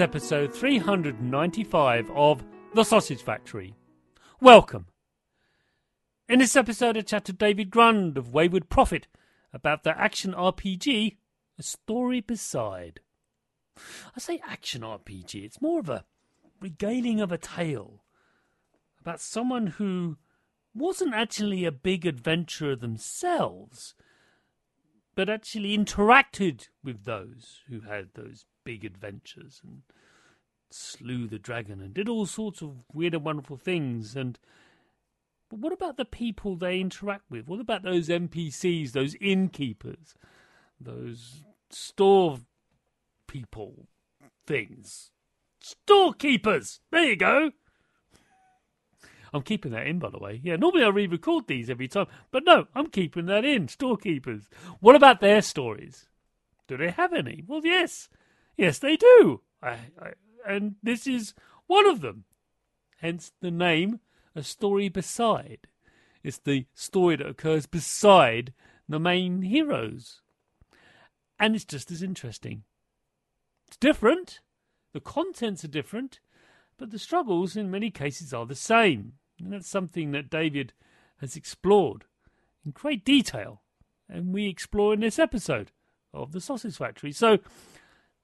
Is episode 395 of The Sausage Factory. Welcome. In this episode, I chat to David Grund of Wayward Prophet about the action RPG, A Story Beside. I say action RPG, it's more of a regaling of a tale about someone who wasn't actually a big adventurer themselves, but actually interacted with those who had those big adventures and slew the dragon and did all sorts of weird and wonderful things. And but what about the people they interact with? What about those NPCs, those innkeepers, those store people things? Storekeepers! There you go! I'm keeping that in, by the way. Yeah, normally I re-record these every time, but no, I'm keeping that in. Storekeepers. What about their stories? Do they have any? Well, yes. Yes, they do. I, I, and this is one of them. Hence the name, A Story Beside. It's the story that occurs beside the main heroes. And it's just as interesting. It's different. The contents are different, but the struggles in many cases are the same. And that's something that David has explored in great detail. And we explore in this episode of The Sausage Factory. So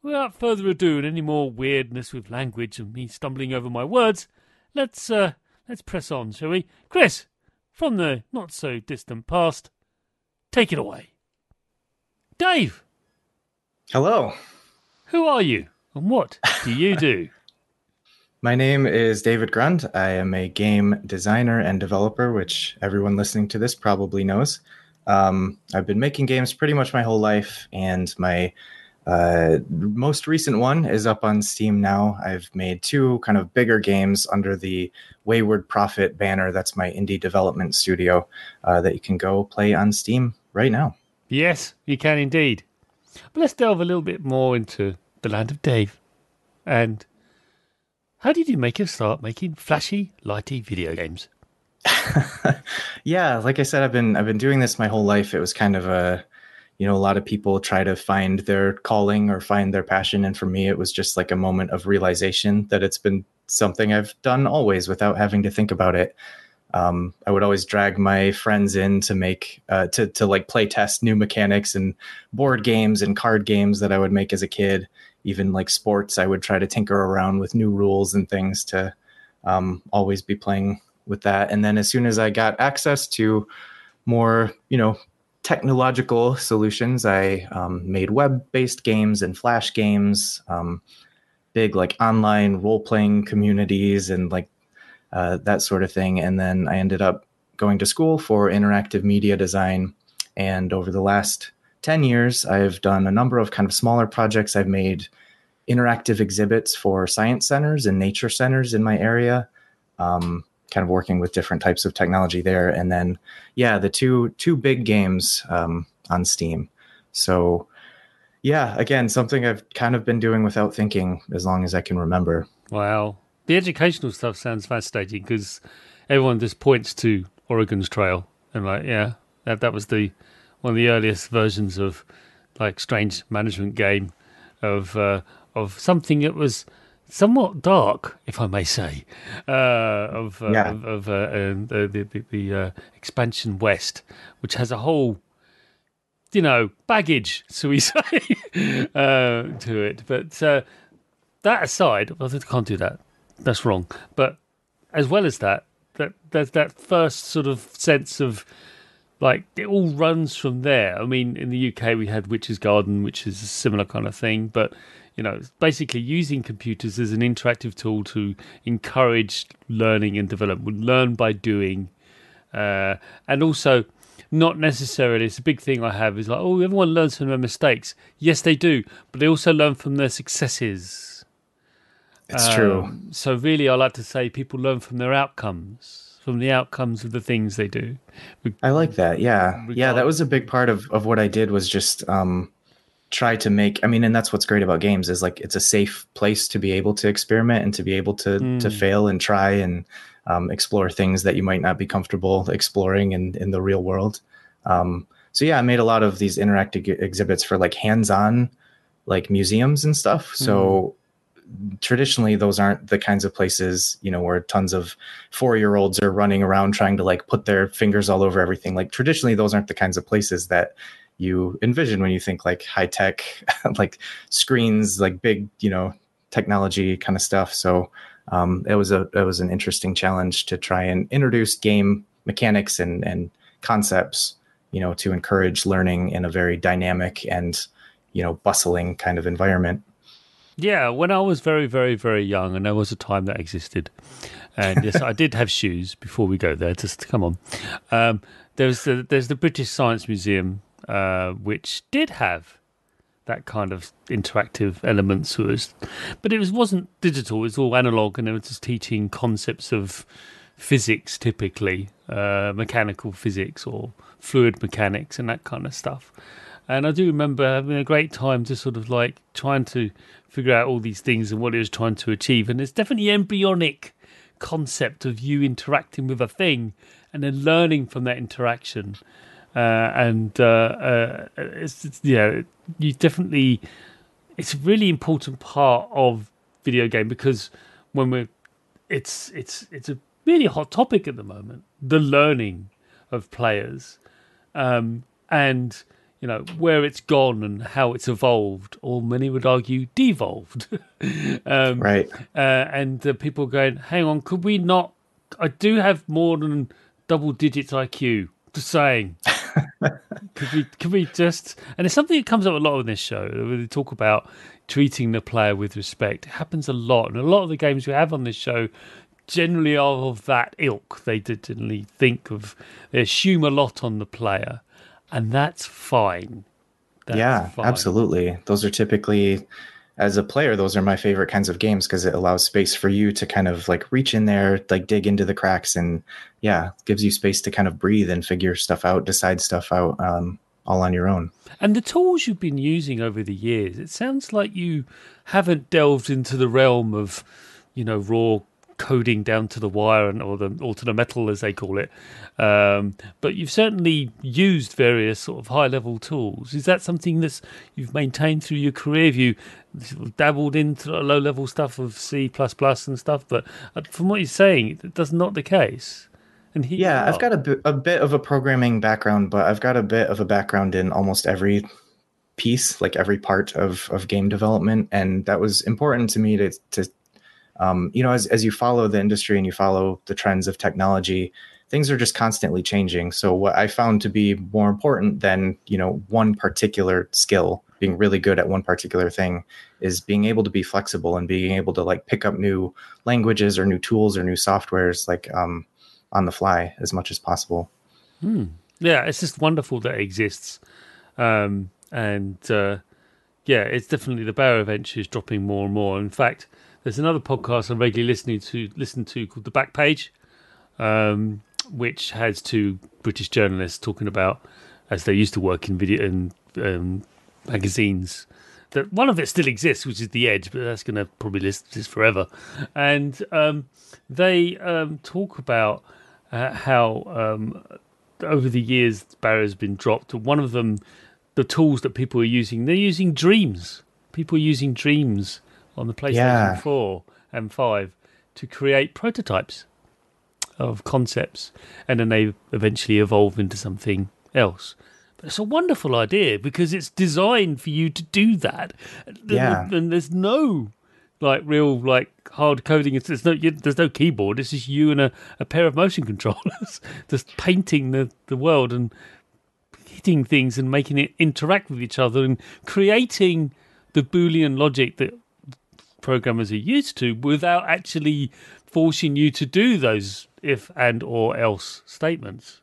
Without further ado and any more weirdness with language and me stumbling over my words, let's uh, let's press on, shall we? Chris, from the not so distant past, take it away. Dave. Hello. Who are you and what do you do? My name is David Grund. I am a game designer and developer, which everyone listening to this probably knows. Um, I've been making games pretty much my whole life, and my uh, most recent one is up on Steam now. I've made two kind of bigger games under the Wayward Prophet banner. That's my indie development studio uh, that you can go play on Steam right now. Yes, you can indeed. But let's delve a little bit more into the land of Dave. And how did you make a start making flashy, lighty video games? yeah, like I said, I've been I've been doing this my whole life. It was kind of a you know a lot of people try to find their calling or find their passion. And for me it was just like a moment of realization that it's been something i've done always without having to think about it. Um, i would always drag my friends in to make uh, to, to like play test new mechanics and board games and card games that i would make as a kid. Even like sports i would try to tinker around with new rules and things to um, always be playing with that. And then as soon as i got access to more you know technological solutions. I um, made web based games and Flash games, um, big like online role playing communities and like uh, that sort of thing. And then I ended up going to school for interactive media design. And over the last 10 years, I've done a number of kind of smaller projects. I've made interactive exhibits for science centers and nature centers in my area. Um, kind of working with different types of technology there. And then, yeah, the two two big games um, on Steam. So, yeah, again, something I've kind of been doing without thinking as long as I can remember. Wow, the educational stuff sounds fascinating because everyone just points to Oregon's Trail and like, yeah, that that was the one of the earliest versions of like strange management game of uh, of something that was somewhat dark, if I may say, uh, of uh, Yeah. of, of uh, um, the the, the, the uh, expansion west, which has a whole, you know, baggage, so we say, uh, to it. But uh, that aside, think I can't do that. That's wrong. But as well as that, that there's that first sort of sense of like it all runs from there. I mean, in the UK we had Witch's Garden, which is a similar kind of thing, but you know, basically using computers as an interactive tool to encourage learning and development. Learn by doing, uh, and also not necessarily. It's a big thing I have is like, oh, everyone learns from their mistakes. Yes, they do, but they also learn from their successes. It's true. Um, So really, I like to say people learn from their outcomes, from the outcomes of the things they do. I like that. Yeah. Yeah, that was a big part of, of what I did was just um try to make I mean, and that's what's great about games is like it's a safe place to be able to experiment and to be able to to Mm. fail and try and um, explore things that you might not be comfortable exploring in, in the real world. Um, so yeah, I made a lot of these interactive exhibits for like hands-on like museums and stuff. So traditionally those aren't the kinds of places you know where tons of four year olds are running around trying to like put their fingers all over everything. Like traditionally those aren't the kinds of places that you envision when you think like high tech like screens like big you know technology kind of stuff. So um, it was a it was an interesting challenge to try and introduce game mechanics and and concepts you know to encourage learning in a very dynamic and you know bustling kind of environment Yeah, when I was very, very, very young, and there was a time that existed, and yes, I did have shoes. Before we go there, just come on. Um, there's the there's the British Science Museum, uh, which did have that kind of interactive elements it, but it was wasn't digital. It was all analog, and it was just teaching concepts of physics, typically uh, mechanical physics or fluid mechanics and that kind of stuff. And I do remember having a great time just sort of like trying to figure out all these things and what it was trying to achieve. And it's definitely embryonic concept of you interacting with a thing and then learning from that interaction. Uh, and uh, uh, it's, it's yeah, you definitely it's a really important part of video game because when we're it's it's it's a really hot topic at the moment the learning of players um, and you know where it's gone and how it's evolved or many would argue devolved. Um, right. uh, and uh, people going hang on could we not i do have more than double digits iq just saying. Could we could we just and it's something that comes up a lot on this show they talk about treating the player with respect. It happens a lot and a lot of the games we have on this show generally are of that ilk. They generally think of they assume a lot on the player and that's fine. That's yeah fine. absolutely. Those are typically as a player those are my favorite kinds of games because it allows space for you to kind of like reach in there like dig into the cracks and yeah gives you space to kind of breathe and figure stuff out decide stuff out um, all on your own. And the tools you've been using over the years, it sounds like you haven't delved into the realm of, you know, raw coding down to the wire and or the or to the metal as they call it. Um, but you've certainly used various sort of high level tools. Is that something that's you've maintained through your career? Have you sort of dabbled into low level stuff of C and stuff? But uh, from what you're saying, that's not the case. And here yeah i've got a, bit- a bit of a programming background but i've got a bit of a background in almost every piece like every part of of game development and that was important to me to to um, you know as, as you follow the industry and you follow the trends of technology things are just constantly changing so what i found to be more important than you know one particular skill being really good at one particular thing is being able to be flexible and being able to like pick up new languages or new tools or new softwares like um, on the fly as much as possible yeah, it's just wonderful that it exists. Um, and uh, yeah, it's definitely the entry is dropping more and more. In fact, there's another podcast I'm regularly listening to listen to called The Back Page, um, which has two British journalists talking about as they used to work in video and um, magazines. That one of it still exists, which is The Edge, but that's going to probably list this forever. And um, they um, talk about uh, how um, over the years barriers have been dropped. One of them, the tools that people are using, they're using dreams. People are using dreams on the PlayStation Yeah. 4 and 5 to create prototypes of concepts, and then they eventually evolve into something else. But it's a wonderful idea because it's designed for you to do that. Yeah. and there's no like real like hard coding. It's- There's no you, there's no keyboard. It's just you and a, a pair of motion controllers just painting the, the world and hitting things and making it interact with each other and creating the Boolean logic that programmers are used to without actually forcing you to do those if and or else statements.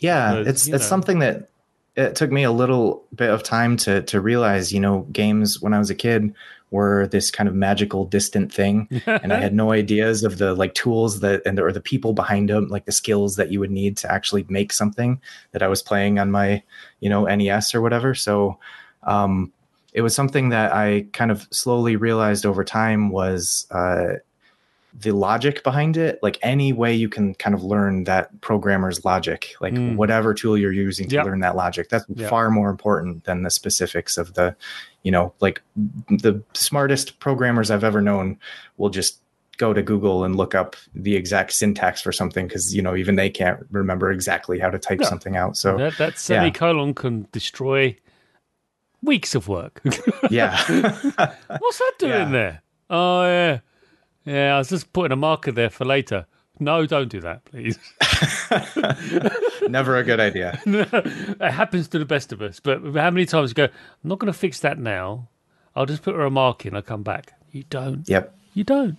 Yeah, Because, it's it's know. something that it took me a little bit of time to to realize. You know, games when I was a kid were this kind of magical, distant thing, and I had no ideas of the like tools that and or the people behind them, like the skills that you would need to actually make something that I was playing on my you know NES or whatever. So. Um, it was something that I kind of slowly realized over time was uh, the logic behind it. Like any way you can kind of learn that programmer's logic, like Mm. whatever tool you're using to Yep. learn that logic, that's Yep. far more important than the specifics of the, you know, like the smartest programmers I've ever known will just go to Google and look up the exact syntax for something because you know even they can't remember exactly how to type Yeah. something out. So that, that semicolon can destroy weeks of work. yeah, What's that doing Yeah. there? Oh yeah, yeah. I was just putting a marker there for later. No, don't do that, please. never a good idea. it happens to the best of us. But how many times you go? I'm not going to fix that now. I'll just put a remark in. I'll come back. You don't. Yep. You don't.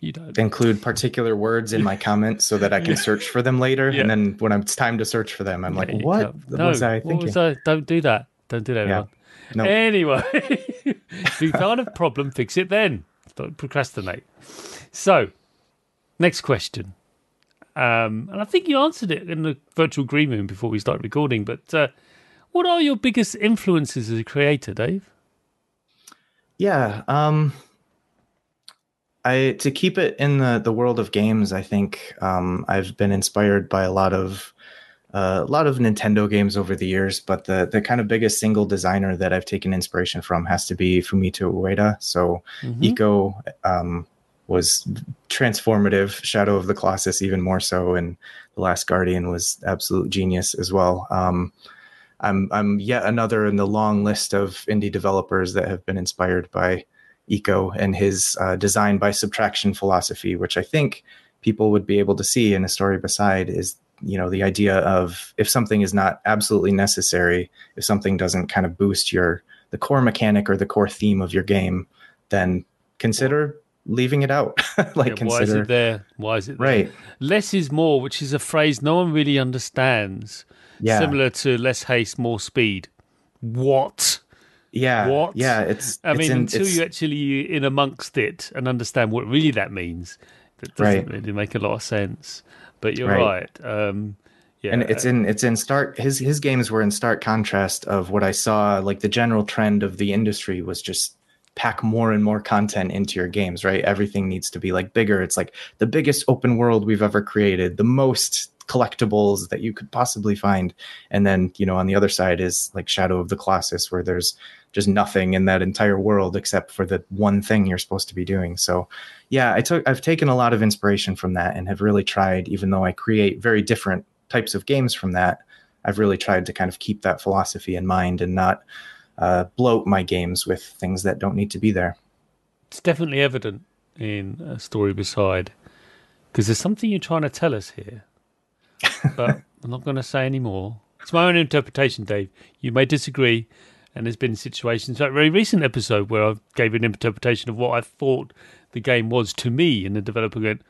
You don't. include particular words in my comments so that I can search for them later. Yeah. And then when it's time to search for them, I'm like, what can't- was I thinking? was I- Don't do that. Don't do that. Yeah. Anyway, if you find a problem, fix it then. Don't procrastinate. So, next question. Um, and I think you answered it in the virtual green room before we started recording. But uh, what are your biggest influences as a creator, Dave? Yeah. Um, I to keep it in the the world of games, I think um, I've been inspired by a lot of uh, a lot of Nintendo games over the years, but the the kind of biggest single designer that I've taken inspiration from has to be Fumito Ueda. So Mhm. Ico um, was transformative. Shadow of the Colossus even more so, and The Last Guardian was absolute genius as well. Um, I'm I'm yet another in the long list of indie developers that have been inspired by Ico and his uh, design by subtraction philosophy, which I think people would be able to see in a story beside is you know the idea of if something is not absolutely necessary, if something doesn't kind of boost your the core mechanic or the core theme of your game, then consider leaving it out. like Yeah, why is consider it there? Why is it there? right. Less is more, which is a phrase no one really understands. Yeah. Similar to less haste, more speed. What? Yeah. What? Yeah. It's. I it's mean, in, until you actually in amongst it and understand what really that means, that doesn't Right. really make a lot of sense. But you're right. Right. Um, yeah, and it's in it's in stark his his games were in stark contrast of what I saw like the general trend of the industry was just pack more and more content into your games right everything needs to be like bigger it's like the biggest open world we've ever created the most collectibles that you could possibly find. And then you know on the other side is like shadow of the colossus where there's just nothing in that entire world except for the one thing you're supposed to be doing. So yeah i took i've taken a lot of inspiration from that and have really tried even though i create very different types of games from that i've really tried to kind of keep that philosophy in mind and not uh, bloat my games with things that don't need to be there. It's definitely evident in a story beside. Because there's something you're trying to tell us here, but I'm not going to say any more. It's my own interpretation, Dave. You may disagree, and there's been situations, like a very recent episode, where I gave an interpretation of what I thought the game was to me, and the developer went,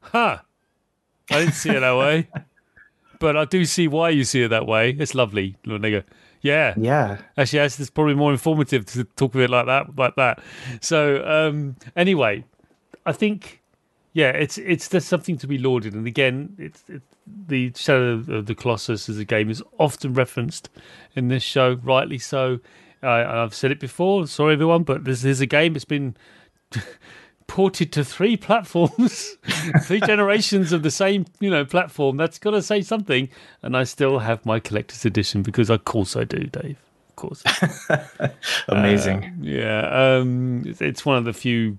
"Huh, I didn't see it that way." But I do see why you see it that way. It's lovely. And they go, yeah, yeah Actually, it's probably more informative to talk of it like that, like that. So, um, anyway, I think, yeah, it's it's there's something to be lauded. And again, it's, it's the Shadow of the Colossus as a game is often referenced in this show, rightly so. Uh, I've said it before. Sorry, everyone, but this is a game. It's been ported to three platforms, three generations of the same, you know, platform. That's got to say something. And I still have my collector's edition because, of course, I do, Dave. Of course. Amazing. Uh, yeah, um, it's one of the few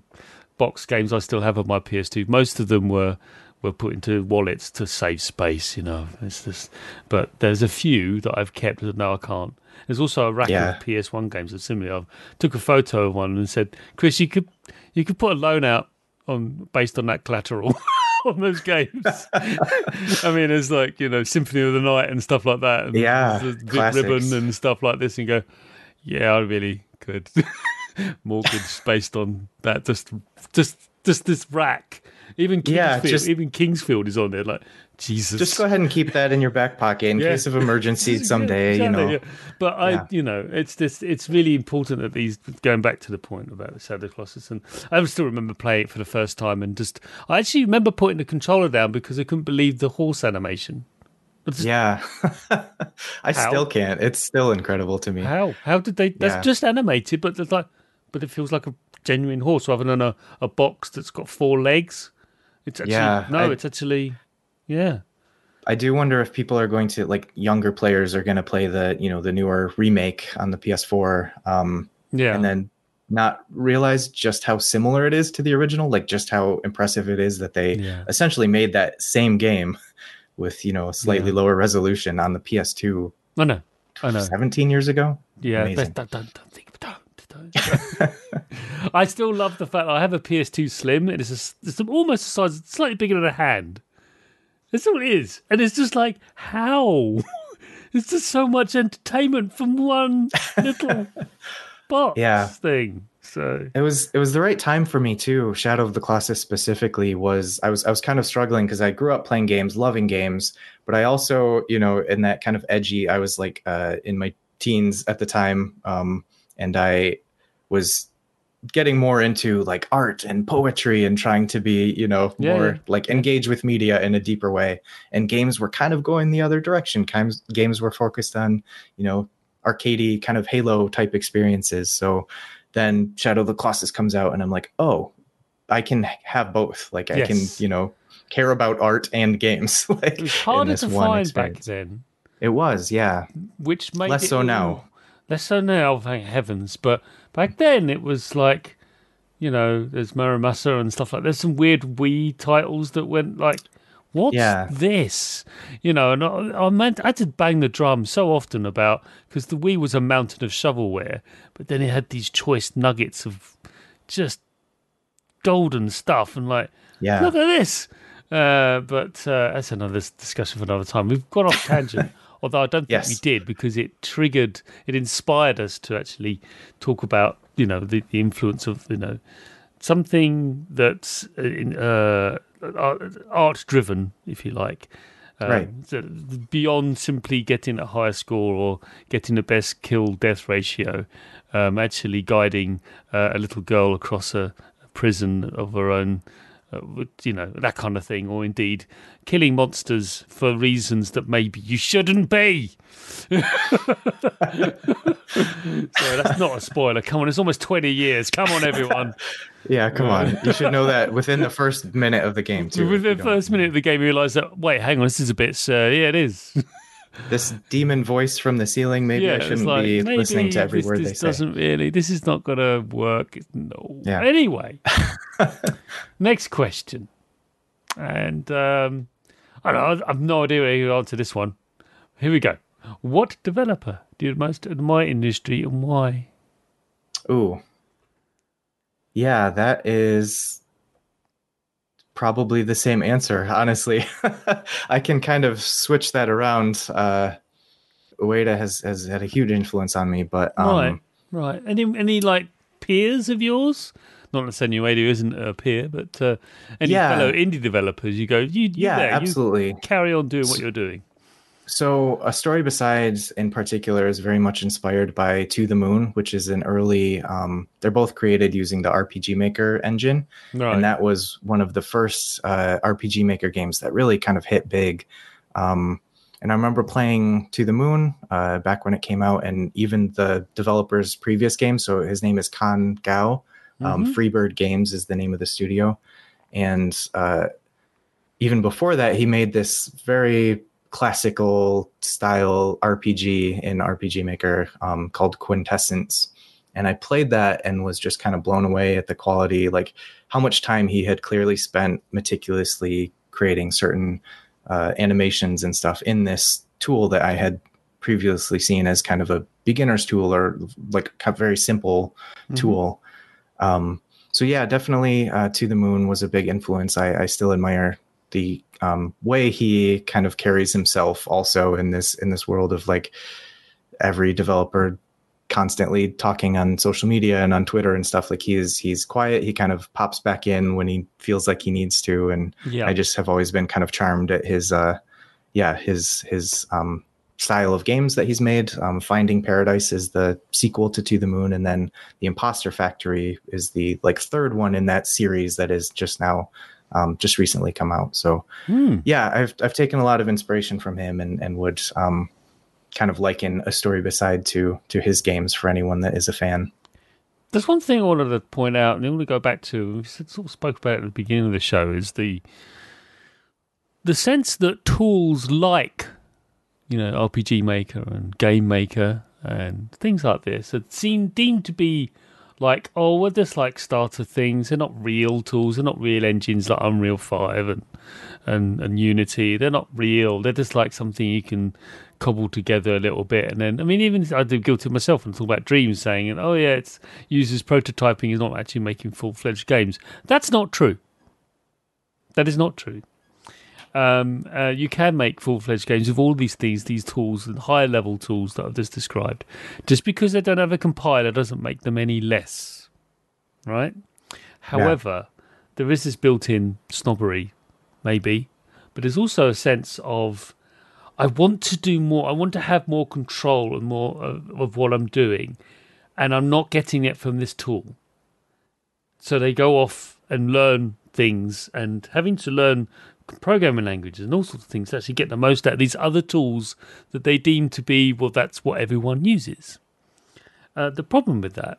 box games I still have on my PS2. Most of them were were put into wallets to save space. You know, it's just. But there's a few that I've kept that now I can't. There's also a rack Yeah. of PS1 games that similarly. I took a photo of one and said, "Chris, you could you could put a loan out on based on that collateral." On those games, I mean, it's like you know, Symphony of the Night and stuff like that. And Yeah. Ribbon and stuff like this, and go, yeah, I really could mortgage based on that. Just, just, just this rack. Even King's Field, Yeah, just- even King's Field is on there. Like Jesus, Just go ahead and keep that in your back pocket in Yeah. case of emergency someday. You know, yeah. But I, you know, it's just it's really important that these going back to the point about the Shadow Colossus, and I still remember playing it for the first time, and just I actually remember putting the controller down because I couldn't believe the horse animation. yeah. I How? still can't. It's still incredible to me. How? How did they? That's Yeah. just animated, but it's like, but it feels like a genuine horse rather than a, a box that's got four legs. It's actually Yeah, no, I- it's actually yeah. I do wonder if people are going to like younger players are going to play the you know the newer remake on the PS4, um, Yeah, and then not realize just how similar it is to the original, like just how impressive it is that they Yeah. essentially made that same game with you know a slightly Yeah. lower resolution on the PS2 I know, I know. 17 years ago. Yeah, best, don't, don't, don't think, don't, don't. I still love the fact that I have a PS2 Slim. It is a, it's almost the size, slightly bigger than a hand. That's all it is, and it's just like how. It's just so much entertainment from one little box Yeah. thing. So It was it was the right time for me too. Shadow of the Colossus specifically was I was I was kind of struggling because I grew up playing games, loving games, but I also you know in that kind of edgy. I was like uh, in my teens at the time, um, and I was getting more into like art and poetry and trying to be you know Yeah, more yeah. like engage with media in a deeper way. And games were kind of going the other direction. Games games were focused on you know arcadey kind of Halo type experiences. So then Shadow of the Colossus comes out, and I'm like, oh, I can have both. Like I can, you know, care about art and games. like it was harder to find back then, It was, yeah, which made Less so now. Less so now, thank heavens. But back then, it was like, you know, there's Muramasa and stuff like. There's some weird Wii titles that went like, "What's Yeah. this?" You know, and I, I meant I had to bang the drum so often about because the Wii was a mountain of shovelware, but then it had these choice nuggets of just golden stuff, and like, yeah, look at this. Uh, but uh, that's another discussion for another time. We've gone off tangent, although I don't think Yes. we did because it triggered, it inspired us to actually talk about, you know, the, the influence of, you know, something that's uh, in, uh, art driven, if you like. Um, Right. so beyond simply getting a higher score or getting the best kill death ratio, um, actually guiding uh, a little girl across a, prison of her own, you know, that kind of thing, or indeed killing monsters for reasons that maybe you shouldn't be. so that's not a spoiler. Come on, it's almost 20 years. Come on, everyone. yeah. Come on, you should know that within the first minute of the game too. With if you the first minute of the game, you realise that, wait, hang on, this is a bit, uh, yeah, it is. this demon voice from the ceiling, maybe yeah, I shouldn't like, be listening to every this, word this they say. This doesn't really, this is not going to work. No. Yeah. Anyway, next question. And um, I don't know, I have no idea how you answer this one. Here we go. What developer do you most admire in industry and why? Ooh. Yeah, that is probably the same answer, honestly. I can kind of switch that around. Uh Ueda has, has had a huge influence on me, but um right, right. Any any like peers of yours? Not necessarily Ueda isn't a peer, but uh, any Yeah. fellow indie developers. You go, you, yeah, there, absolutely. carry on doing what you're doing. So, A Story Besides, in particular, is very much inspired by To the Moon, which is an early. Um, they're both created using the RPG Maker engine, Right. and that was one of the first uh, RPG Maker games that really kind of hit big. Um, and I remember playing To the Moon uh, back when it came out, and even the developer's previous game. So his name is Kan Gao. Um, Mhm. Freebird Games is the name of the studio, and uh, even before that, he made this very classical style RPG in RPG Maker um, called Quintessence. And I played that and was just kind of blown away at the quality, like how much time he had clearly spent meticulously creating certain uh, animations and stuff in this tool that I had previously seen as kind of a beginner's tool or like a very simple mm-hmm. tool. Um, so yeah, definitely uh, To the Moon was a big influence. I, I still admire the um, way he kind of carries himself also in this in this world of like every developer constantly talking on social media and on Twitter and stuff. Like he's he's quiet. He kind of pops back in when he feels like he needs to. And yeah. I just have always been kind of charmed at his uh yeah, his his um style of games that he's made. Um, Finding Paradise is the sequel to To the Moon, and then The Impostor Factory is the like third one in that series that is just now um, just recently come out. So hmm. yeah, I've I've taken a lot of inspiration from him and and would um, kind of liken a story beside to to his games for anyone that is a fan. There's one thing I wanted to point out, and I want to go back to. We sort of spoke about at the beginning of the show is the the sense that tools like you know RPG Maker and Game Maker and things like this are seen deemed to be like, oh, we're just like starter things. They're not real tools. They're not real engines like Unreal Five and and and Unity. They're not real. They're just like something you can cobble together a little bit. And then, I mean, even I do guilty myself and talk about Dreams, saying, "Oh yeah, it's uses prototyping is not actually making full fledged games." That's not true. That is not true. Um, uh, you can make full fledged games with all these things, these tools, and higher level tools that I've just described. Just because they don't have a compiler doesn't make them any less, right? However, yeah. there is this built in snobbery, maybe, but there's also a sense of I want to do more, I want to have more control and more of, of what I'm doing, and I'm not getting it from this tool. So they go off and learn things and having to learn programming languages and all sorts of things to actually get the most out of these other tools that they deem to be, well, that's what everyone uses. Uh, the problem with that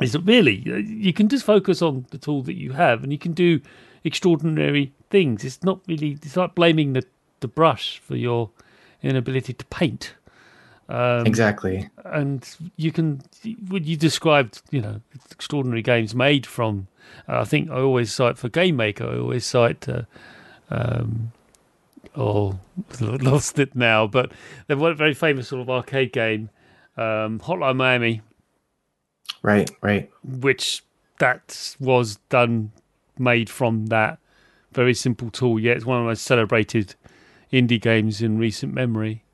is that really uh, you can just focus on the tool that you have and you can do extraordinary things. It's not really, it's like blaming the, the brush for your inability to paint. Um, exactly. And you can, when you described, you know, extraordinary games made from, uh, I think I always cite for Game Maker, I always cite uh, um, oh, lost it now. But they've got a very famous sort of arcade game, um, Hotline Miami. Right, right. Which that was done, made from that very simple tool. Yeah, it's one of the most celebrated indie games in recent memory.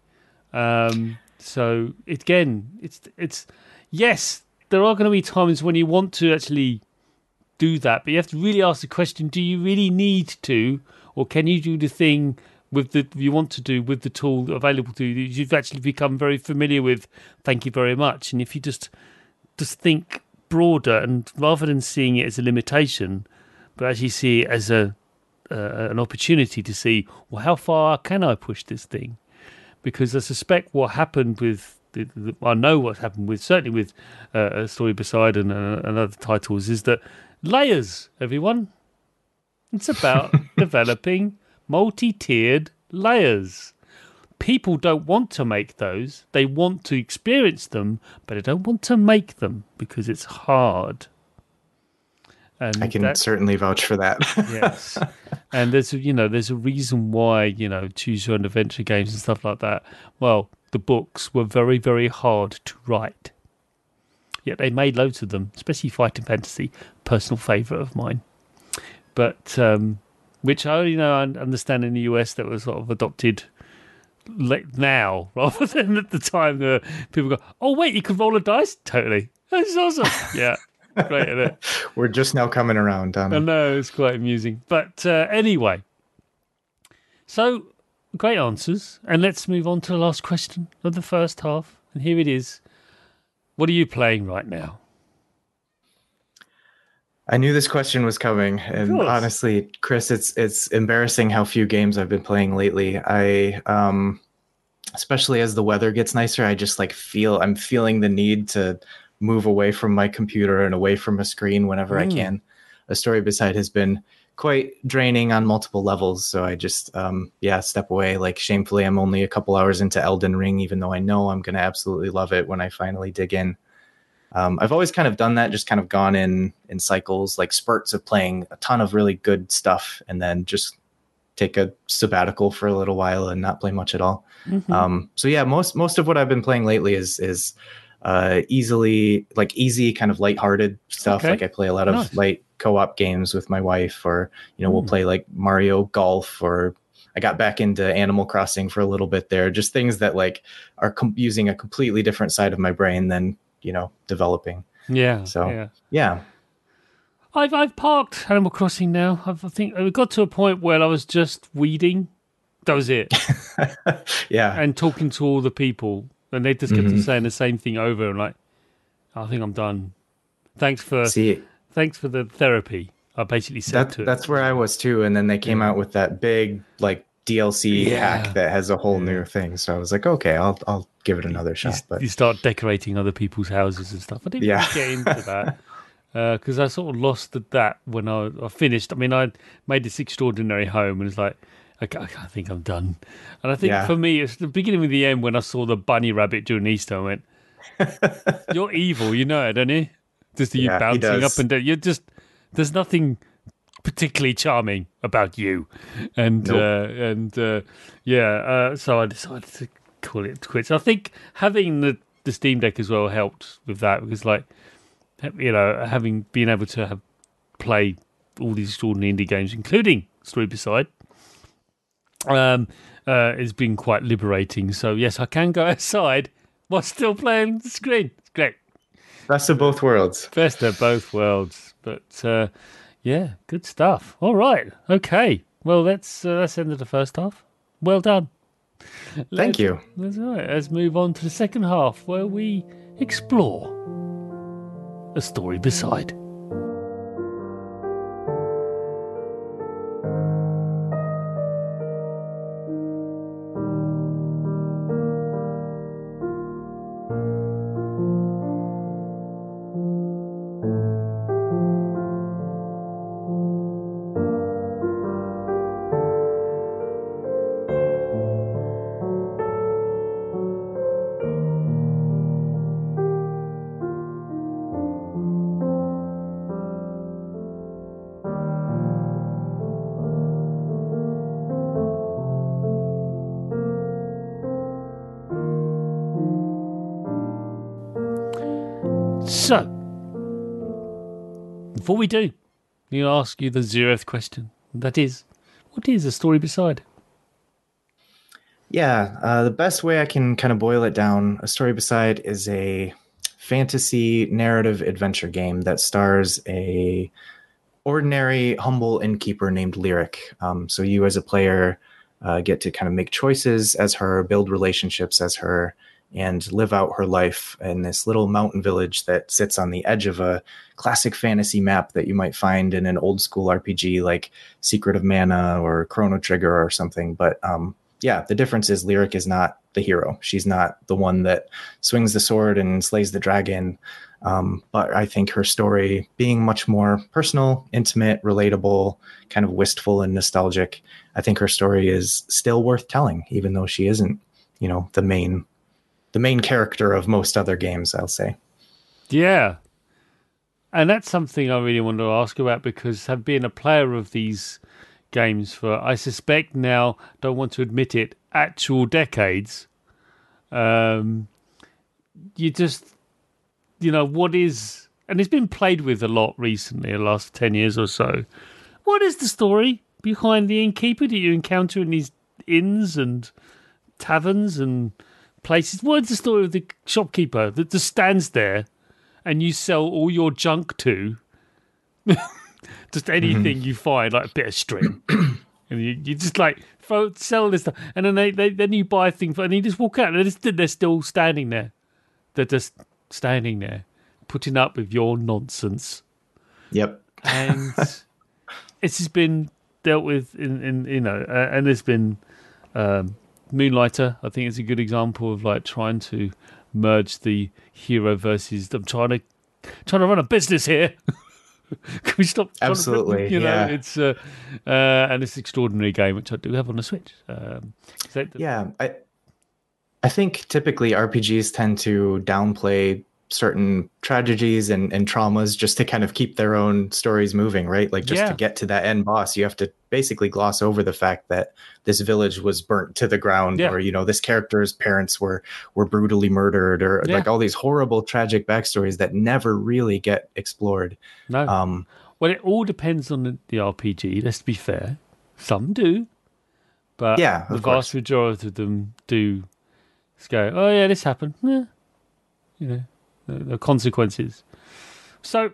Um, so again, it's it's yes, there are going to be times when you want to actually do that, but you have to really ask the question: Do you really need to, or can you do the thing with the you want to do with the tool available to you you've actually become very familiar with? Thank you very much. And if you just just think broader and rather than seeing it as a limitation but actually see it as a uh, an opportunity to see well how far can i push this thing? Because i suspect what happened with the, the, I know what happened with certainly with uh, a story beside and, uh, and other titles is that layers everyone it's about developing multi tiered layers. People don't want to make those. They want to experience them, but they don't want to make them because it's hard. And I can that, certainly vouch for that. yes, and there's you know there's a reason why you know choose your own adventure games and stuff like that. Well, the books were very very hard to write, yet they made loads of them, especially Fighting Fantasy, personal favourite of mine but um, which I only know and understand in the US that was sort of adopted now rather than at the time the people go, oh wait, you can roll a dice. Totally, that's awesome. yeah. Great, isn't it? We're just now coming around. I know it's quite amusing, but uh, anyway. So great answers, and let's move on to the last question of the first half. And here it is: What are you playing right now? I knew this question was coming, and honestly, Chris, it's it's embarrassing how few games I've been playing lately. I, um, especially as the weather gets nicer, I just like feel I'm feeling the need to move away from my computer and away from a screen whenever mm. I can. A story beside has been quite draining on multiple levels. So I just, um, yeah, step away. Like shamefully, I'm only a couple hours into Elden Ring, even though I know I'm going to absolutely love it when I finally dig in. Um, I've always kind of done that, just kind of gone in in cycles, like spurts of playing a ton of really good stuff, and then just take a sabbatical for a little while and not play much at all. Mm-hmm. Um, so yeah, most most of what I've been playing lately is is uh, easily like easy kind of lighthearted stuff. Okay. Like I play a lot of nice. light co-op games with my wife, or you know, mm. we'll play like Mario Golf, or I got back into Animal Crossing for a little bit there. Just things that like are com- using a completely different side of my brain than you know developing. Yeah. So yeah. yeah. I've I've parked Animal Crossing now. I've, I think it got to a point where I was just weeding. That was it. yeah. And talking to all the people, and they just kept mm-hmm. saying the same thing over. And like, I think I'm done. Thanks for See, thanks for the therapy. I basically said that, That's where I was too. And then they came out with that big like DLC yeah. hack that has a whole new thing. So I was like, okay, I'll I'll give it another shot. You, but you start decorating other people's houses and stuff. I didn't yeah. get into that because uh, I sort of lost that when I, I, finished. I mean, I made this extraordinary home, and it's like, I think I'm done. And I think yeah. for me, it's the beginning with the end when I saw the bunny rabbit during Easter. I went, "You're evil, you know it, don't you?" Just you yeah, bouncing up and down. You're just there's nothing particularly charming about you, and nope. uh, and uh, yeah, uh, so I decided to call it quits. I think having the the Steam Deck as well helped with that because, like, you know, having been able to have play all these extraordinary indie games, including Beside, um, uh, has been quite liberating. So yes, I can go outside while still playing the screen. It's great. Best of both worlds. Best of both worlds. But uh, yeah, good stuff. All right. Okay. Well, that's uh, that's the end of the first half. Well done. Thank let's, you. That's all right. Let's move on to the second half where we explore a story beside. So, before we do, we ask you the zeroth question. That is, what is a story beside? Yeah, uh, the best way I can kind of boil it down, a story beside is a fantasy narrative adventure game that stars a ordinary humble innkeeper named Lyric. Um, so you as a player uh, get to kind of make choices as her, build relationships as her, and live out her life in this little mountain village that sits on the edge of a classic fantasy map that you might find in an old school RPG like Secret of Mana or Chrono Trigger or something. But um, yeah, the difference is Lyric is not the hero. She's not the one that swings the sword and slays the dragon. Um, but I think her story being much more personal, intimate, relatable, kind of wistful and nostalgic, I think her story is still worth telling, even though she isn't, you know, the main the main character of most other games, I'll say. Yeah. And that's something I really want to ask about because I've been a player of these games for I suspect now, don't want to admit it, actual decades. Um you just you know, what is and it's been played with a lot recently, the last ten years or so. What is the story behind the innkeeper that you encounter in these inns and taverns and places. What's the story of the shopkeeper that just stands there and you sell all your junk to? just anything mm-hmm. you find, like a bit of string. and you, you just like throw, sell this stuff. And then they, they then you buy a thing for, and you just walk out and they're, they're still standing there. They're just standing there, putting up with your nonsense. Yep. And it's just been dealt with in, in you know, uh, and there's been um, Moonlighter, I think, is a good example of like trying to merge the hero versus. I'm trying to trying to run a business here. Can we stop? trying to Absolutely, you know, yeah. it's uh, uh, and this extraordinary game which I do have on the Switch. Um, so Yeah, I I think typically RPGs tend to downplay certain tragedies and, and traumas just to kind of keep their own stories moving, right? Like just Yeah. to get to that end boss, you have to basically gloss over the fact that this village was burnt to the ground Yeah. or you know this character's parents were were brutally murdered or Yeah. like all these horrible tragic backstories that never really get explored. no. Um Well, it all depends on the, the RPG. Let's be fair. Some do, but Yeah, the vast course. majority of them do go, "Oh yeah, this happened." Eh, you know, the, the consequences. So,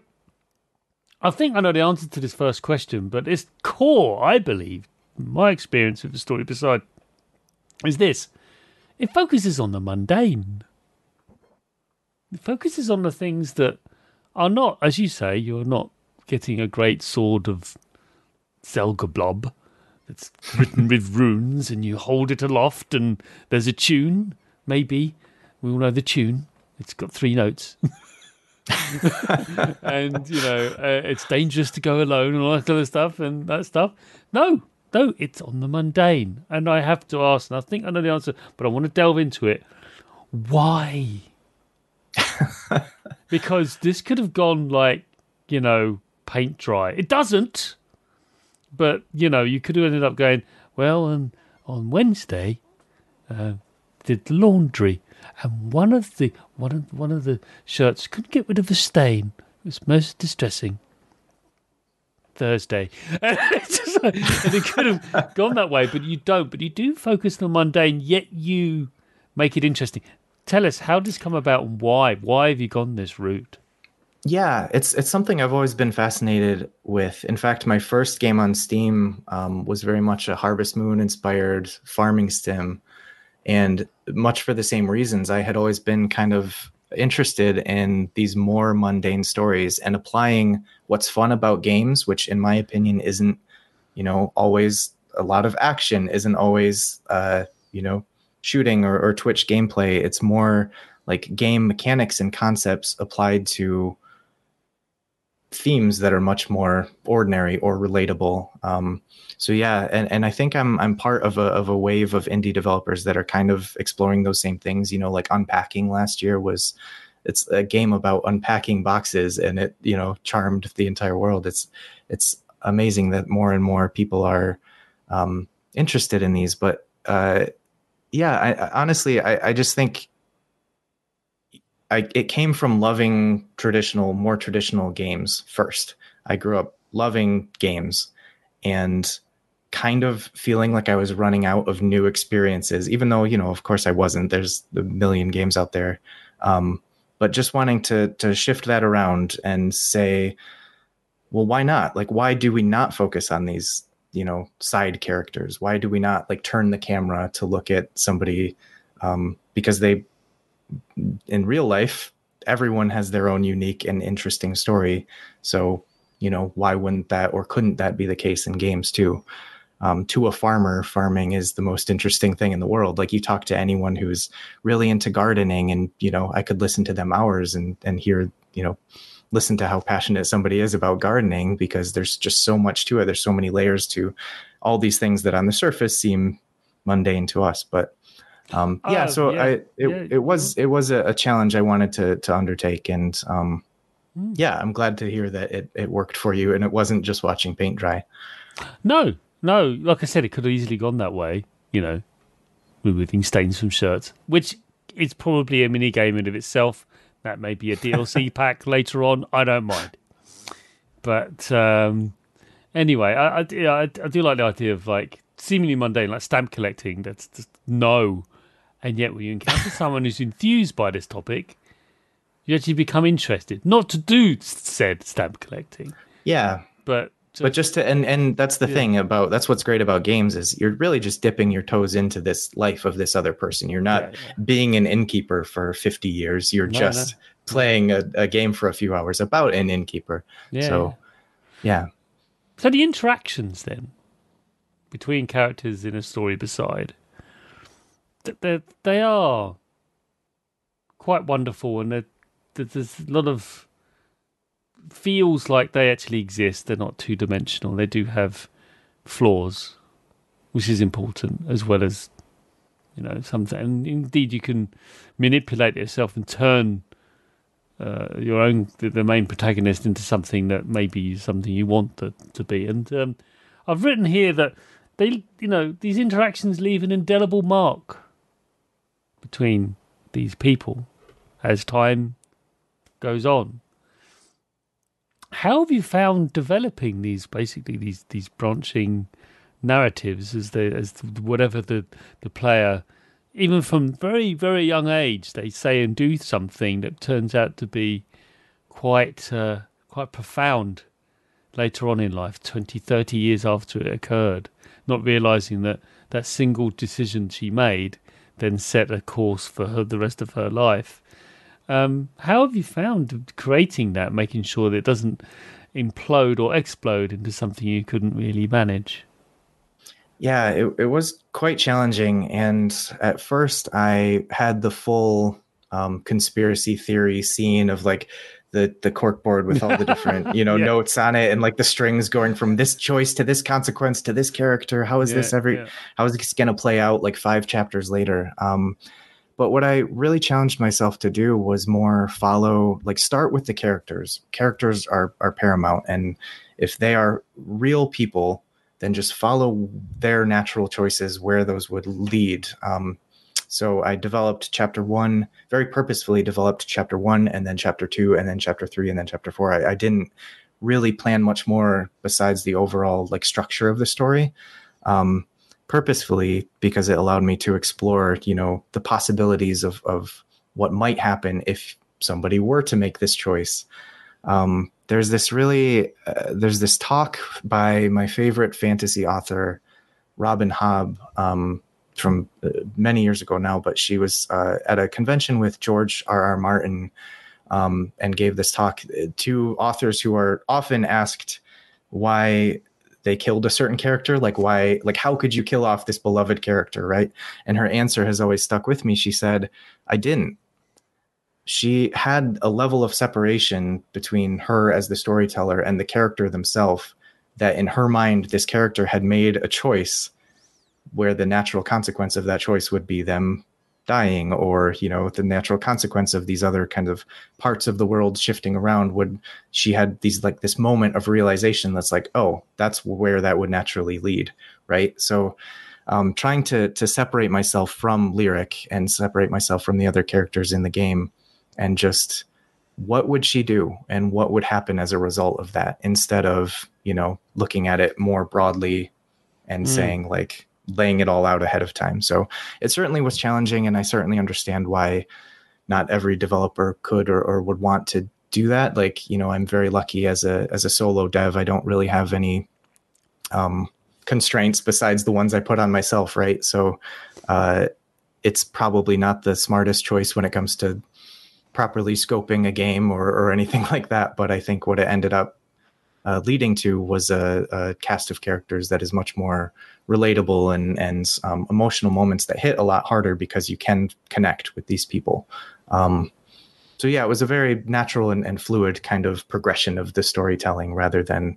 I think I know the answer to this first question, but its core, I believe, my experience of the story beside, is this: it focuses on the mundane. It focuses on the things that are not, as you say, you're not getting a great sword of Zelgablob that's written with runes and you hold it aloft and there's a tune, maybe. We all know the tune. It's got three notes. and, you know, uh, it's dangerous to go alone and all that kind of stuff and that stuff. No, no, it's on the mundane. And I have to ask, and I think I know the answer, but I want to delve into it. Why? because this could have gone like, you know, paint dry. It doesn't. But, you know, you could have ended up going, well, on, on Wednesday, uh, did the laundry, and one of the one of one of the shirts couldn't get rid of the stain. It was most distressing. Thursday, and, it could have gone that way, but you don't. But you do focus on the mundane, yet you make it interesting. Tell us how this come about and why? Why have you gone this route? Yeah, it's it's something I've always been fascinated with. In fact, my first game on Steam um, was very much a Harvest Moon inspired farming sim, and much for the same reasons. I had always been kind of interested in these more mundane stories and applying what's fun about games, which in my opinion isn't, you know, always a lot of action, isn't always, uh, you know, shooting or, or Twitch gameplay. It's more like game mechanics and concepts applied to themes that are much more ordinary or relatable. Um, so yeah, and, and I think I'm I'm part of a of a wave of indie developers that are kind of exploring those same things. You know, like unpacking last year was it's a game about unpacking boxes and it you know charmed the entire world. It's it's amazing that more and more people are um, interested in these. But uh, yeah, I, honestly I, I just think I, it came from loving traditional, more traditional games first. I grew up loving games and kind of feeling like I was running out of new experiences, even though, you know, of course I wasn't. There's a million games out there. Um, but just wanting to to shift that around and say, well, why not? Like, why do we not focus on these, you know, side characters? Why do we not like turn the camera to look at somebody um, because they in real life, everyone has their own unique and interesting story. So, you know, why wouldn't that or couldn't that be the case in games too? Um, to a farmer, farming is the most interesting thing in the world. Like you talk to anyone who's really into gardening, and you know, I could listen to them hours and and hear, you know, listen to how passionate somebody is about gardening because there's just so much to it. There's so many layers to all these things that on the surface seem mundane to us, but um, yeah, Oh, so yeah, I it, yeah, it was it was a, a challenge I wanted to to undertake, and um, Hmm. yeah, I'm glad to hear that it it worked for you, and it wasn't just watching paint dry. No, no. Like I said, it could have easily gone that way. You know, removing stains from shirts, which is probably a mini game in of itself. That may be a DLC pack later on. I don't mind. But um, anyway, I, I, I, I do like the idea of like seemingly mundane, like stamp collecting. That's just no. And yet, when you encounter someone who's enthused by this topic, you actually become interested. Not to do said stamp collecting, Yeah, but to, but just to and and that's the Yeah. thing about that's what's great about games is you're really just dipping your toes into this life of this other person. You're not Yeah, being an innkeeper for 50 years. You're No, just playing a, a game for a few hours about an innkeeper. yeah, so yeah. So the interactions then between characters in a story beside, they they are quite wonderful, and there's a lot of feels like they actually exist. They're not two dimensional. They do have flaws, which is important as well as you know something. And indeed, you can manipulate yourself and turn uh, your own the, the, main protagonist into something that maybe something you want to, to be. And um, I've written here that they, you know, these interactions leave an indelible mark between these people as time goes on. How have you found developing these basically these these branching narratives as the as whatever the the player even from very very young age they say and do something that turns out to be quite uh, quite profound later on in life 20 30 years after it occurred not realizing that that single decision she made then set a course for her the rest of her life um, how have you found creating that making sure that it doesn't implode or explode into something you couldn't really manage yeah, it, it was quite challenging. And at first, I had the full um, conspiracy theory scene of like the the corkboard with all the different you know yeah. notes on it and like the strings going from this choice to this consequence to this character. How is yeah, this every? Yeah. How is this going to play out like five chapters later? Um, but what I really challenged myself to do was more follow, like start with the characters. Characters are are paramount, and if they are real people then just follow their natural choices where those would lead. Um, so I developed chapter one, very purposefully developed chapter one, and then chapter two, and then chapter three, and then chapter four. I, I didn't really plan much more besides the overall like structure of the story. Um, purposefully because it allowed me to explore, you know, the possibilities of of what might happen if somebody were to make this choice. Um, there's this really uh, there's this talk by my favorite fantasy author robin hobb um, from uh, many years ago now but she was uh, at a convention with george r r. Martin um, and gave this talk uh, to authors who are often asked why they killed a certain character like why like how could you kill off this beloved character right? And her answer has always stuck with me. She said i didn't. She had a level of separation between her as the storyteller and the character themselves that in her mind this character had made a choice where the natural consequence of that choice would be them dying or you know the natural consequence of these other kind of parts of the world shifting around would she had these like this moment of realization that's like oh that's where that would naturally lead right so um, trying to to separate myself from lyric and separate myself from the other characters in the game and just what would she do and what would happen as a result of that instead of you know looking at it more broadly and mm. saying like laying it all out ahead of time. So it certainly was challenging and i certainly understand why not every developer could or, or would want to do that. Like you know i'm very lucky as a as a solo dev. I don't really have any um constraints besides the ones i put on myself right? So uh it's probably not the smartest choice when it comes to properly scoping a game or, or anything like that. But I think what it ended up uh, leading to was a, a, cast of characters that is much more relatable and and um, emotional moments that hit a lot harder because you can connect with these people. Um, so yeah, it was a very natural and, and, fluid kind of progression of the storytelling rather than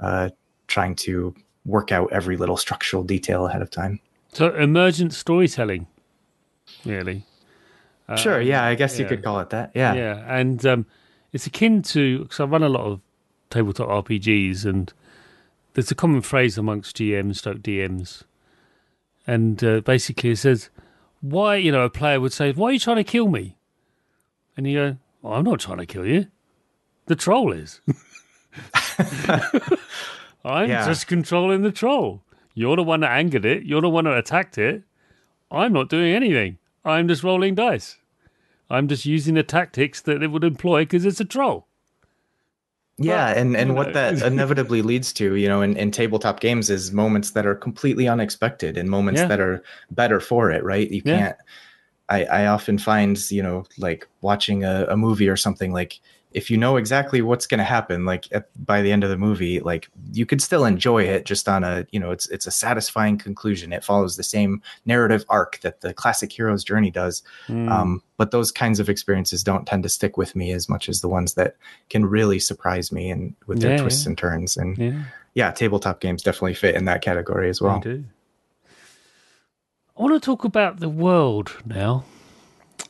uh, trying to work out every little structural detail ahead of time. So emergent storytelling, really. Sure. Yeah, I guess yeah. you could call it that. Yeah. Yeah, and um, it's akin to because I run a lot of tabletop RPGs, and there's a common phrase amongst GMs, stroke DMs, and uh, basically it says, "Why?" You know, a player would say, "Why are you trying to kill me?" And you go, well, "I'm not trying to kill you. The troll is. I'm yeah. just controlling the troll. You're the one that angered it. You're the one that attacked it. I'm not doing anything." I'm just rolling dice. I'm just using the tactics that it would employ because it's a troll. Yeah, and, and what that inevitably leads to, you know, in, in tabletop games is moments that are completely unexpected and moments yeah. that are better for it, right? You can't I, I often find, you know, like watching a, a movie or something like if you know exactly what's going to happen like at, by the end of the movie like you could still enjoy it just on a you know it's it's a satisfying conclusion it follows the same narrative arc that the classic hero's journey does mm. um, but those kinds of experiences don't tend to stick with me as much as the ones that can really surprise me and with their yeah, twists yeah. and turns and yeah. yeah. tabletop games definitely fit in that category as well i want to talk about the world now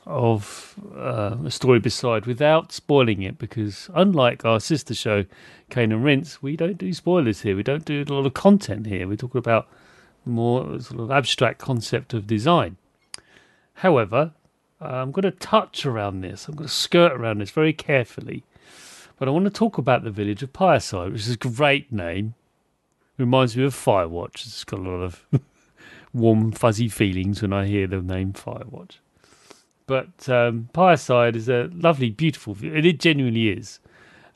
of uh, a story beside without spoiling it because unlike our sister show Cane and Rinse we don't do spoilers here. We don't do a lot of content here. We're talking about more sort of abstract concept of design. However I'm going to touch around this. I'm going to skirt around this very carefully but I want to talk about the village of Pyreside which is a great name. Reminds me of Firewatch. It's got a lot of warm fuzzy feelings when I hear the name Firewatch but um, Pyreside is a lovely, beautiful view. It genuinely is.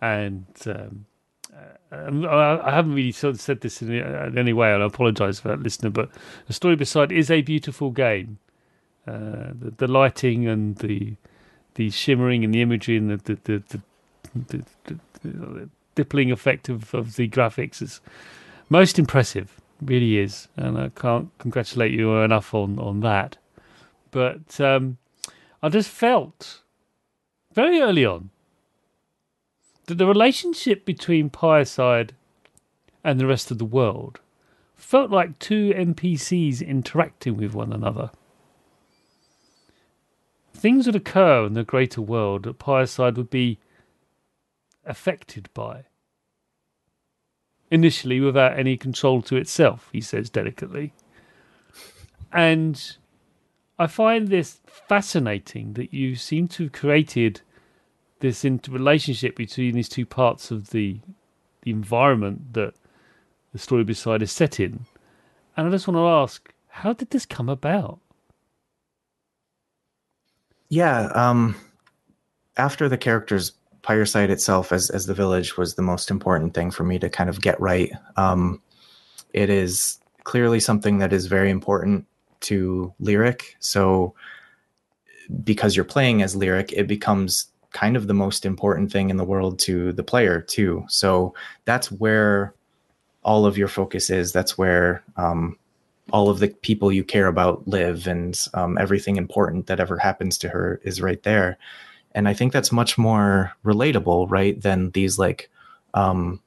And um, uh, I haven't really sort of said this in, any way, and I apologise for that, listener. But the story beside is a beautiful game. Uh, the, the, lighting and the the shimmering and the imagery and the the, the, the dippling effect of, of the graphics is most impressive. Really is, and I can't congratulate you enough on on that. But um, I just felt very early on that the relationship between Pyreside and the rest of the world felt like two NPCs interacting with one another. Things would occur in the greater world that Pyreside would be affected by. Initially, without any control to itself, he says delicately. And I find this fascinating that you seem to have created this relationship between these two parts of the the environment that the story beside is set in. And I just want to ask, how did this come about? Yeah, um, after the characters, Pyreside itself as as the village was the most important thing for me to kind of get right. Um, it is clearly something that is very important to lyric. So because you're playing as lyric, it becomes kind of the most important thing in the world to the player too. So that's where all of your focus is. That's where um, all of the people you care about live, and um, everything important that ever happens to her is right there. And I think that's much more relatable, right, than these like um,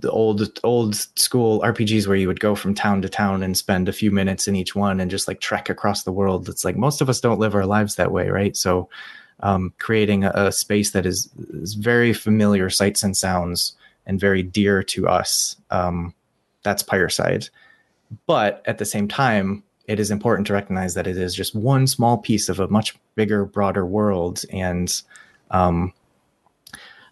the old old school RPGs where you would go from town to town and spend a few minutes in each one and just like trek across the world. It's like most of us don't live our lives that way, right? So um, creating a, a, space that is, is very familiar sights and sounds and very dear to us. Um, that's Pyreside. But at the same time, it is important to recognize that it is just one small piece of a much bigger, broader world. And um,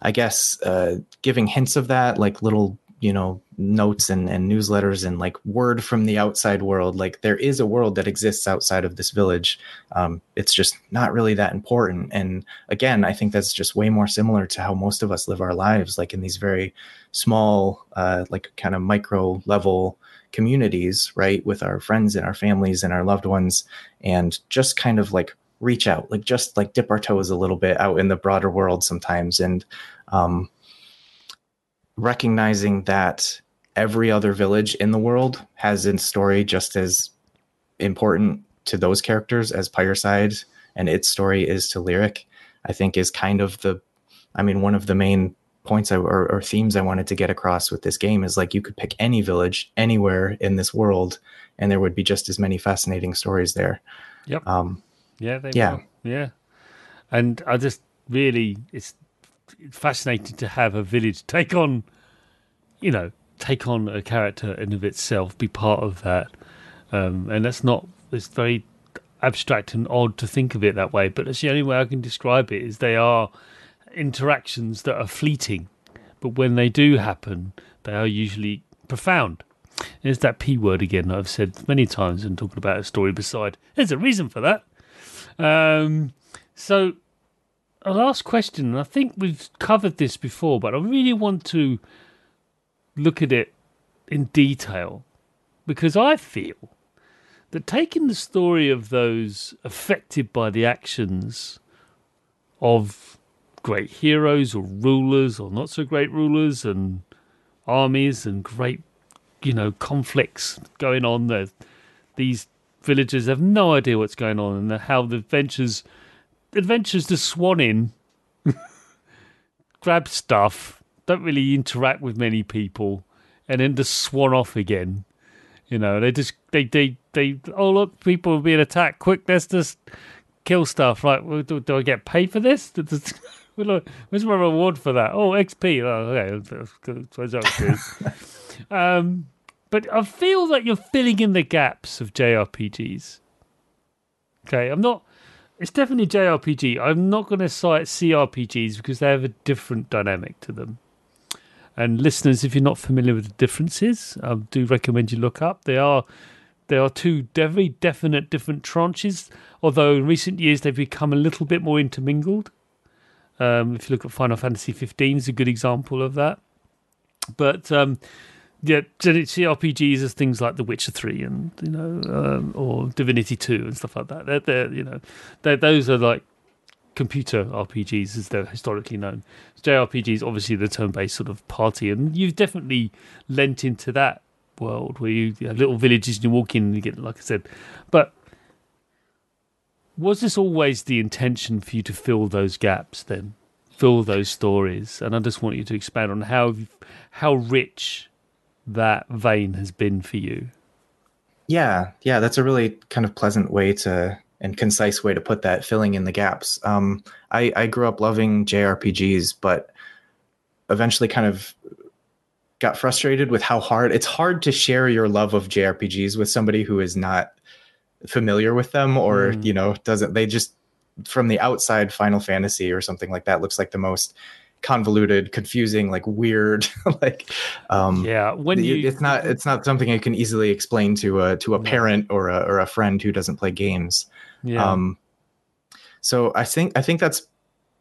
I guess uh, giving hints of that, like little you know notes and, and newsletters and like word from the outside world. Like there is a world that exists outside of this village. Um, it's just not really that important. And again i think that's just way more similar to how most of us live our lives like in these very small uh, like kind of micro level communities right with our friends and our families and our loved ones and just kind of like reach out, like just like dip our toes a little bit out in the broader world sometimes, and um, recognizing that every other village in the world has a story just as important to those characters as Pyreside and its story is to Lyric, I think is kind of the, I mean, one of the main points I, or, or, themes I wanted to get across with this game is like you could pick any village anywhere in this world, and there would be just as many fascinating stories there. Yep. Um, yeah, they yeah. Will. Yeah. And I just really, it's fascinating to have a village take on, you know, take on a character in of itself, be part of that. Um, and that's not, it's very abstract and odd to think of it that way, but it's the only way I can describe it is they are interactions that are fleeting, but when they do happen, they are usually profound. There's that P word again that I've said many times when talking about a story beside. There's a reason for that. Um, so, a last question, I think we've covered this before, but I really want to look at it in detail because I feel that taking the story of those affected by the actions of great heroes or rulers or not so great rulers and armies and great, you know, conflicts going on. There, these villagers have no idea what's going on and how the adventures, adventures to Swan in, grab stuff, don't really interact with many people, and then just swan off again. You know, they just they they they oh look, people are being attacked. Quick, let's just kill stuff. Right? Do, do I get paid for this? Where's my reward for that? Oh, XP. Oh, okay, um, but I feel that you're filling in the gaps of JRPGs. Okay, I'm not. It's definitely JRPG. I'm not going to cite CRPGs because they have a different dynamic to them. And listeners, if you're not familiar with the differences, I do recommend you look up. They are there are two very definite different tranches, although in recent years they've become a little bit more intermingled. Um, if you look at Final Fantasy 15, is a good example of that. But um, yeah, CRPGs as things like The Witcher 3 and you know, um, or Divinity 2 and stuff like that. They're, they're you know, they're, those are like computer RPGs as they're historically known. JRPGs, obviously, the turn-based sort of party, and you've definitely lent into that world where you, you have little villages and you walk in and you get, like I said, but was this always the intention for you to fill those gaps then fill those stories and i just want you to expand on how how rich that vein has been for you yeah yeah that's a really kind of pleasant way to and concise way to put that, filling in the gaps. Um, I, I grew up loving JRPGs, but eventually kind of got frustrated with how hard it's hard to share your love of JRPGs with somebody who is not familiar with them or mm. you know doesn't they just from the outside Final Fantasy or something like that looks like the most convoluted confusing like weird like um yeah when you it's not it's not something i can easily explain to a to a parent or a or a friend who doesn't play games yeah. Um, so I think I think that's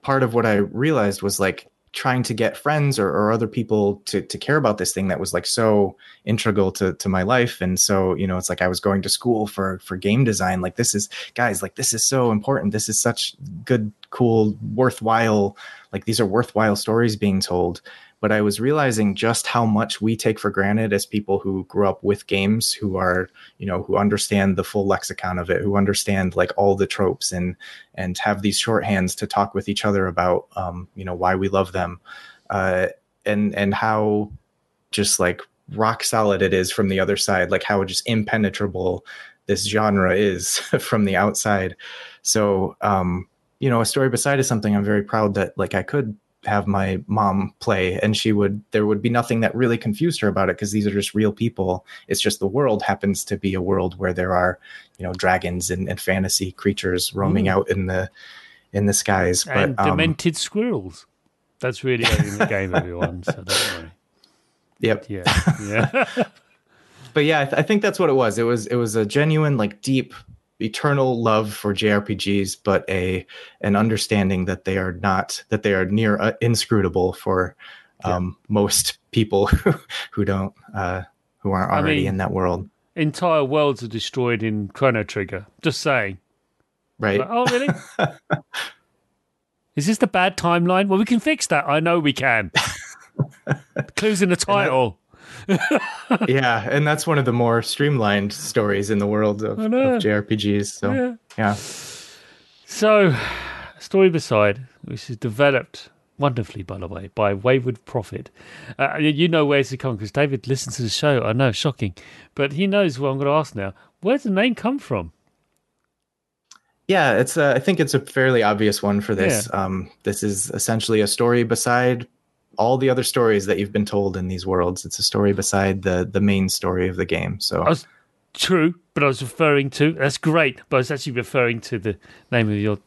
part of what I realized was like trying to get friends or, or other people to to care about this thing that was like so integral to to my life. And so you know it's like I was going to school for for game design. Like this is guys like this is so important. This is such good cool worthwhile like these are worthwhile stories being told but I was realizing just how much we take for granted as people who grew up with games, who are, you know, who understand the full lexicon of it, who understand like all the tropes and and have these shorthands to talk with each other about, um, you know, why we love them, uh, and and how just like rock solid it is from the other side, like how just impenetrable this genre is from the outside. So, um, you know, a story beside is something I'm very proud that like I could have my mom play and she would there would be nothing that really confused her about it because these are just real people. It's just the world happens to be a world where there are you know dragons and, and fantasy creatures roaming mm. out in the in the skies and but, um, demented squirrels. That's really in the game everyone so don't worry. Yep. Yeah yeah. But yeah I, th- I think that's what it was. It was it was a genuine like deep eternal love for JRPGs, but a an understanding that they are not that they are near uh, inscrutable for um, yeah. most people who don't uh, who aren't already I mean, in that world. Entire worlds are destroyed in Chrono Trigger. Just saying. Right. Like, oh, really? Is this the bad timeline? Well, we can fix that. I know we can. Clues in the title yeah, and that's one of the more streamlined stories in the world of, of JRPGs. So yeah. yeah. So, story beside, which is developed wonderfully, by the way, by Wayward Prophet. Uh, you know where to come because David listens to the show. I know, shocking, but he knows what I'm going to ask now. Where's the name come from? Yeah, it's. A, I think it's a fairly obvious one for this. Yeah. Um, this is essentially a story beside all the other stories that you've been told in these worlds. It's a story beside the the main story of the game. So was true, but I was referring to that's great, but I was actually referring to the name of your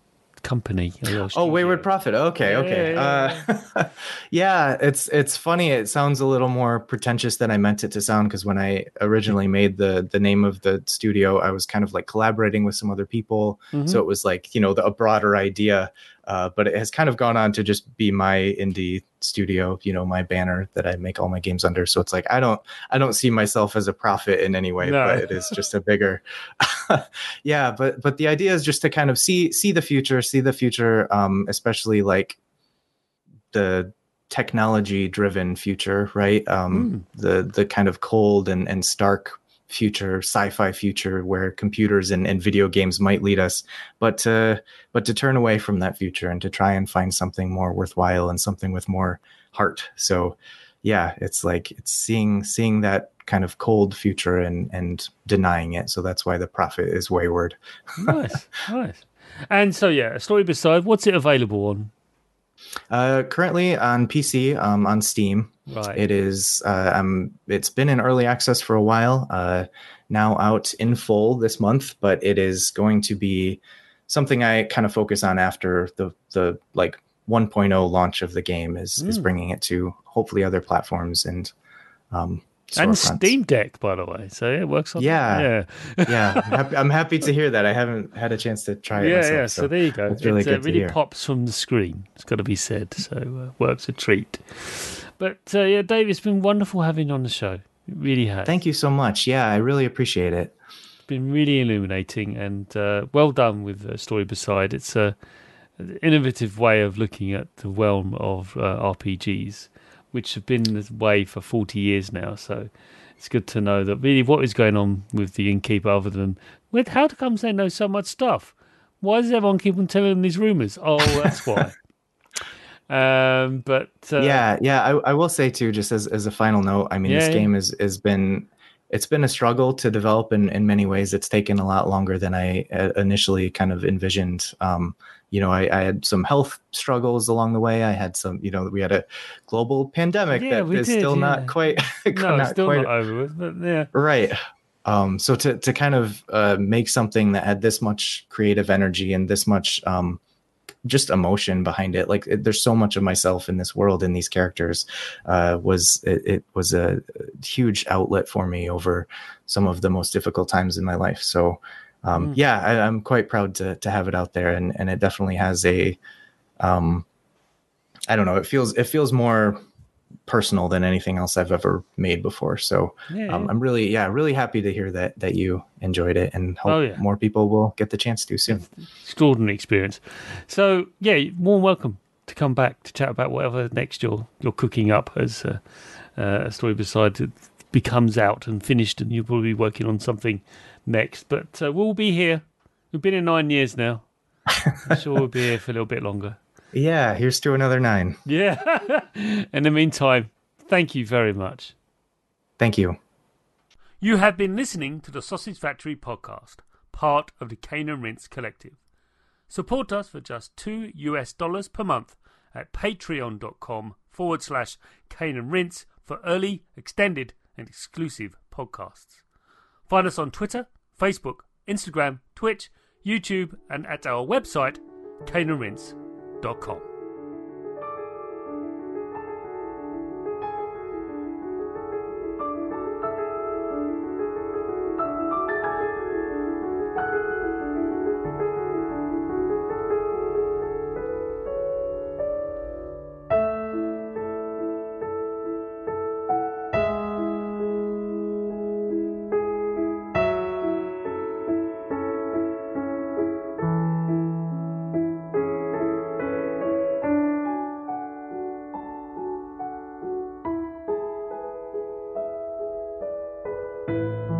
company. oh, Wayward Prophet. Okay, yeah, okay. Yeah, uh, yeah, it's it's funny. It sounds a little more pretentious than I meant it to sound because when I originally made the the name of the studio, I was kind of like collaborating with some other people, mm-hmm. so it was like you know the, a broader idea. Uh, but it has kind of gone on to just be my indie studio, you know, my banner that I make all my games under. So it's like I don't I don't see myself as a prophet in any way, no. but it is just a bigger yeah, but but the idea is just to kind of see see the future, see the future, um, especially like the technology driven future, right? Um, Mm. The the kind of cold and and stark future, sci-fi future where computers and, and video games might lead us, but to but to turn away from that future and to try and find something more worthwhile and something with more heart. So yeah, it's like it's seeing seeing that kind of cold future and and denying it. So that's why the prophet is wayward. nice, nice. And so, yeah, a story beside. What's it available on? Uh, currently on PC, um, on Steam. Right. It is. Uh, um, it's been in early access for a while. Uh, now out in full this month, but it is going to be something I kind of focus on after the the like 1.0 launch of the game is is Mm. bringing it to hopefully other platforms and um and. Steam Deck, by the way. So yeah, it works on. Yeah. yeah, yeah, I'm happy, I'm happy to hear that. I haven't had a chance to try it yeah, myself. yeah. So, so there you go. that's really it good uh, really pops from the screen. It's got to be said. So uh, works a treat. But uh, yeah, Dave, it's been wonderful having you on the show. It really has. Thank you so much. Yeah, I really appreciate it. It's been really illuminating and uh, well done with uh, Story Beside. It's a an innovative way of looking at the realm of uh, RPGs, which have been this way for 40 years now. So it's good to know that really what is going on with the Innkeeper other than, with how comes they know so much stuff? Why does everyone keep on telling them these rumours? Oh, that's why. um, but uh, yeah yeah I, I will say too just as, as a final note i mean Yeah, this game has has been it's been a struggle to develop in, in many ways it's taken a lot longer than i uh, initially kind of envisioned um, you know I, I had some health struggles along the way i had some you know we had a global pandemic Yeah, that we did, still yeah. not quite no, not still quite not over with. But yeah, right um so to to kind of uh make something that had this much creative energy and this much um just emotion behind it like it, there's so much of myself in this world in these characters uh was it, it was a huge outlet for me over some of the most difficult times in my life so um Mm. yeah I, i'm quite proud to to have it out there and and it definitely has a um i don't know it feels it feels more personal than anything else i've ever made before so yeah. um, I'm really, yeah, really happy to hear that that you enjoyed it, and hope Oh, yeah. more people will get the chance to soon. extraordinary experience. So yeah, warm welcome to come back to chat about whatever next you're you're cooking up as uh, uh, a story beside it becomes out and finished, and you'll probably be working on something next. But uh, we'll be here. We've been here nine years now. I'm sure we'll be here for a little bit longer. Yeah, here's to another nine. Yeah. In the meantime, thank you very much. Thank you. You have been listening to the Sausage Factory podcast, part of the Cane and Rinse Collective. Support us for just two US dollars per month at patreon.com forward slash Cane and Rinse for early, extended, and exclusive podcasts. Find us on Twitter, Facebook, Instagram, Twitch, YouTube, and at our website, caneandrinse.com. 了。